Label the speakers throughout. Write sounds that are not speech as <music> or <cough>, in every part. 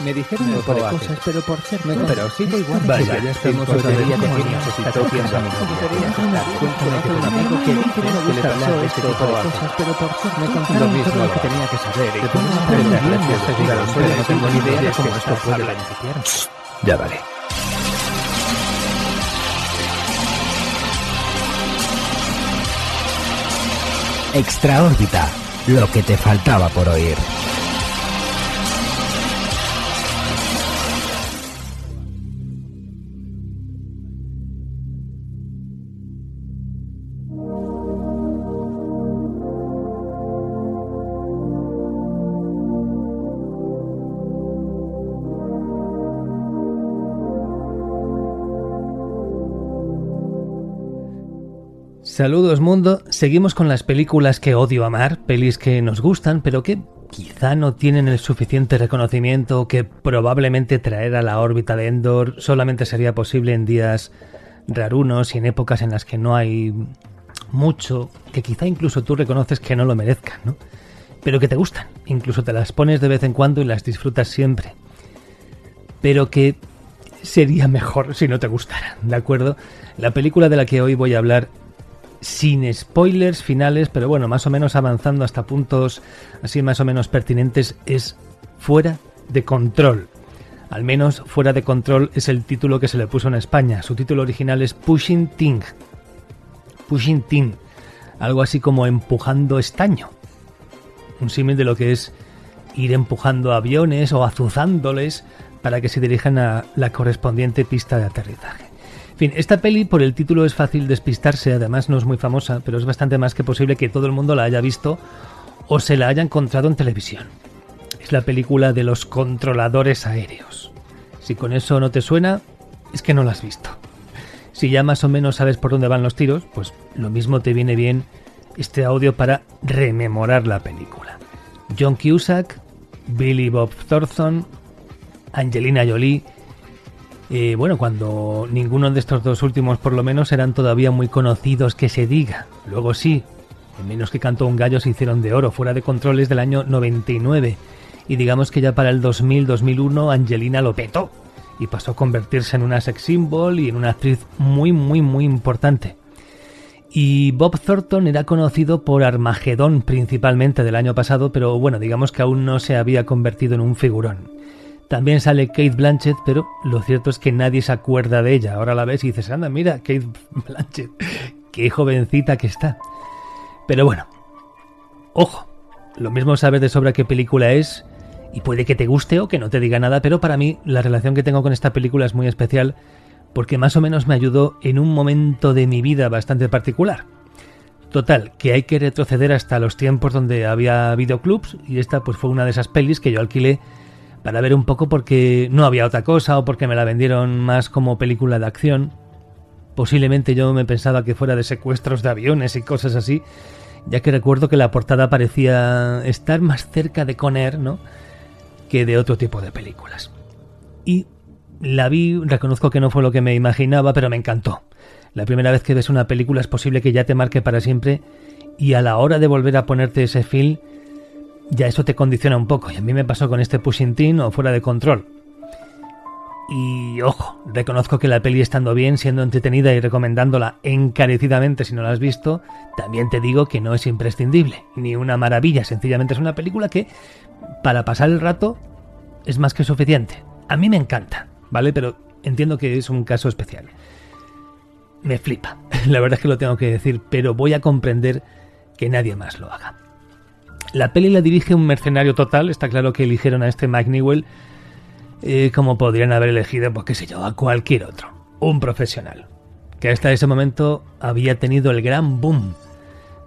Speaker 1: Me dijeron un poco de cosas, pero por ser
Speaker 2: me pero sigo igual.
Speaker 1: Vaya, ya estamos otra necesitado tiempo. Cuéntame que un amigo que dice que le pasó este tipo de cosas, pero por ser me contaron todo lo que tenía que saber. Y aprender gracias a no tengo ni idea de cómo esto puede beneficiar.
Speaker 2: Ya vale.
Speaker 3: Extraórbita, lo que te faltaba por oír.
Speaker 4: Saludos mundo, seguimos con las películas que odio amar, pelis que nos gustan, pero que quizá no tienen el suficiente reconocimiento que probablemente traer a la órbita de Endor solamente sería posible en días rarunos y en épocas en las que no hay mucho, que quizá incluso tú reconoces que no lo merezcan, ¿no? Pero que te gustan, incluso te las pones de vez en cuando y las disfrutas siempre. Pero que sería mejor si no te gustaran, ¿de acuerdo? La película de la que hoy voy a hablar sin spoilers finales, pero bueno, más o menos avanzando hasta puntos así más o menos pertinentes, es Fuera de Control. Al menos Fuera de Control es el título que se le puso en España. Su título original es Pushing Ting. Pushing Ting. Algo así como empujando estaño. Un símil de lo que es ir empujando aviones o azuzándoles para que se dirijan a la correspondiente pista de aterrizaje. Fin, esta peli por el título es fácil despistarse, además no es muy famosa, pero es bastante más que posible que todo el mundo la haya visto o se la haya encontrado en televisión. Es la película de los controladores aéreos. Si con eso no te suena, es que no la has visto. Si ya más o menos sabes por dónde van los tiros, pues lo mismo te viene bien este audio para rememorar la película. John Cusack, Billy Bob Thornton, Angelina Jolie eh, bueno, cuando ninguno de estos dos últimos por lo menos eran todavía muy conocidos que se diga. Luego sí, en menos que cantó un gallo se hicieron de oro, fuera de controles del año 99. Y digamos que ya para el 2000-2001 Angelina lo petó y pasó a convertirse en una sex symbol y en una actriz muy, muy, muy importante. Y Bob Thornton era conocido por Armagedón principalmente del año pasado, pero bueno, digamos que aún no se había convertido en un figurón. También sale Kate Blanchett, pero lo cierto es que nadie se acuerda de ella. Ahora la ves y dices, anda, mira, Kate <laughs> Blanchett, qué jovencita que está. Pero bueno, ojo, lo mismo sabes de sobra qué película es y puede que te guste o que no te diga nada, pero para mí la relación que tengo con esta película es muy especial porque más o menos me ayudó en un momento de mi vida bastante particular. Total, que hay que retroceder hasta los tiempos donde había videoclubs y esta pues fue una de esas pelis que yo alquilé para ver un poco porque no había otra cosa o porque me la vendieron más como película de acción. Posiblemente yo me pensaba que fuera de secuestros de aviones y cosas así, ya que recuerdo que la portada parecía estar más cerca de Conner, ¿no? que de otro tipo de películas. Y la vi, reconozco que no fue lo que me imaginaba, pero me encantó. La primera vez que ves una película es posible que ya te marque para siempre y a la hora de volver a ponerte ese film ya eso te condiciona un poco. Y a mí me pasó con este Pushing Teen o Fuera de Control. Y ojo, reconozco que la peli estando bien, siendo entretenida y recomendándola encarecidamente si no la has visto, también te digo que no es imprescindible, ni una maravilla, sencillamente es una película que, para pasar el rato, es más que suficiente. A mí me encanta, ¿vale? Pero entiendo que es un caso especial. Me flipa, <laughs> la verdad es que lo tengo que decir, pero voy a comprender que nadie más lo haga. La peli la dirige un mercenario total, está claro que eligieron a este Mike Newell eh, como podrían haber elegido, pues qué sé yo, a cualquier otro, un profesional, que hasta ese momento había tenido el gran boom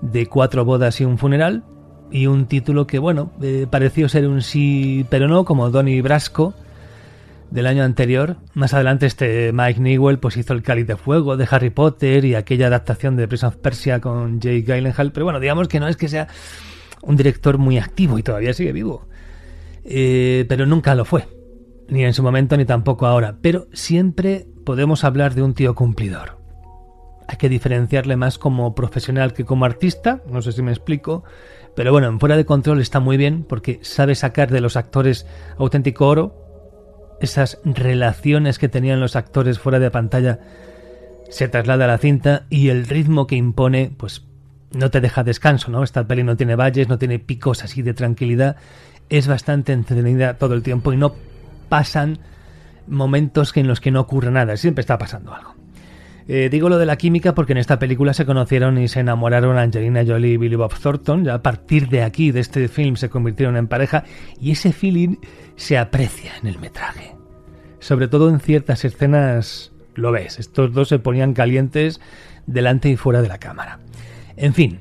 Speaker 4: de cuatro bodas y un funeral, y un título que, bueno, eh, pareció ser un sí, pero no, como Donnie Brasco del año anterior. Más adelante este Mike Newell pues hizo El Cáliz de Fuego de Harry Potter y aquella adaptación de Prince of Persia con Jake Gyllenhaal, pero bueno, digamos que no es que sea un director muy activo y todavía sigue vivo. Eh, pero nunca lo fue, ni en su momento ni tampoco ahora, pero siempre podemos hablar de un tío cumplidor. Hay que diferenciarle más como profesional que como artista, no sé si me explico, pero bueno, en fuera de control está muy bien porque sabe sacar de los actores auténtico oro, esas relaciones que tenían los actores fuera de pantalla se traslada a la cinta y el ritmo que impone, pues no te deja descanso, ¿no? Esta peli no tiene valles, no tiene picos así de tranquilidad, es bastante entretenida todo el tiempo y no pasan momentos en los que no ocurre nada, siempre está pasando algo. Eh, digo lo de la química porque en esta película se conocieron y se enamoraron Angelina Jolie y Billy Bob Thornton. Ya a partir de aquí, de este film, se convirtieron en pareja y ese feeling se aprecia en el metraje. Sobre todo en ciertas escenas lo ves. Estos dos se ponían calientes delante y fuera de la cámara. En fin,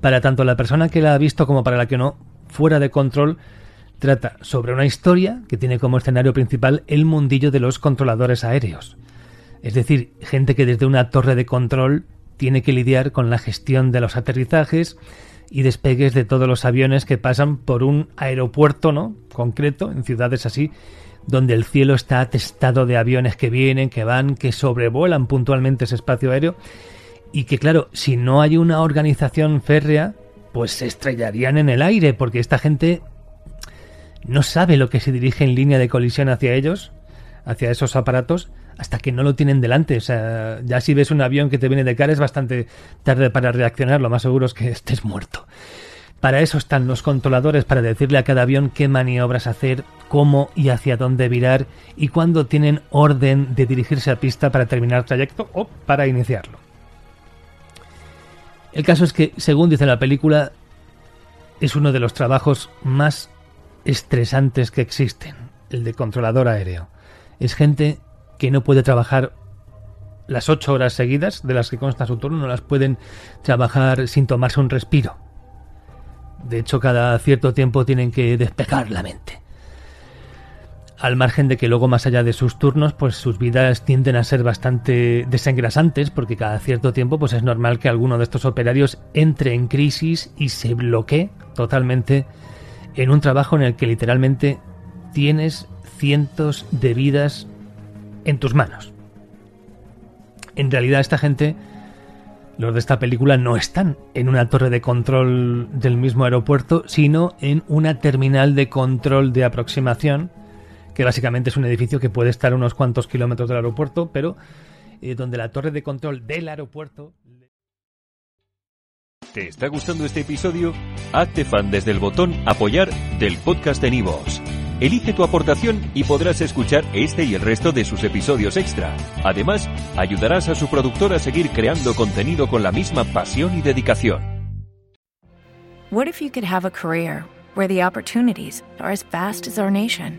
Speaker 4: para tanto la persona que la ha visto como para la que no, fuera de control, trata sobre una historia que tiene como escenario principal el mundillo de los controladores aéreos. Es decir, gente que desde una torre de control tiene que lidiar con la gestión de los aterrizajes y despegues de todos los aviones que pasan por un aeropuerto, ¿no? Concreto, en ciudades así, donde el cielo está atestado de aviones que vienen, que van, que sobrevuelan puntualmente ese espacio aéreo y que claro, si no hay una organización férrea, pues se estrellarían en el aire porque esta gente no sabe lo que se dirige en línea de colisión hacia ellos, hacia esos aparatos hasta que no lo tienen delante. O sea, ya si ves un avión que te viene de cara es bastante tarde para reaccionar, lo más seguro es que <laughs> estés muerto. Para eso están los controladores, para decirle a cada avión qué maniobras hacer, cómo y hacia dónde virar y cuándo tienen orden de dirigirse a pista para terminar el trayecto o para iniciarlo. El caso es que, según dice la película, es uno de los trabajos más estresantes que existen, el de controlador aéreo. Es gente que no puede trabajar las ocho horas seguidas de las que consta su turno, no las pueden trabajar sin tomarse un respiro. De hecho, cada cierto tiempo tienen que despejar la mente. Al margen de que luego, más allá de sus turnos, pues sus vidas tienden a ser bastante desengrasantes, porque cada cierto tiempo, pues es normal que alguno de estos operarios entre en crisis y se bloquee totalmente en un trabajo en el que literalmente tienes cientos de vidas en tus manos. En realidad esta gente, los de esta película, no están en una torre de control del mismo aeropuerto, sino en una terminal de control de aproximación, que básicamente es un edificio que puede estar a unos cuantos kilómetros del aeropuerto, pero eh, donde la torre de control del aeropuerto...
Speaker 5: ¿Te está gustando este episodio? Hazte fan desde el botón apoyar del podcast de Nivos. Elige tu aportación y podrás escuchar este y el resto de sus episodios extra. Además, ayudarás a su productor a seguir creando contenido con la misma pasión y dedicación.
Speaker 6: What if you could have a career where the opportunities are as vast as our nation,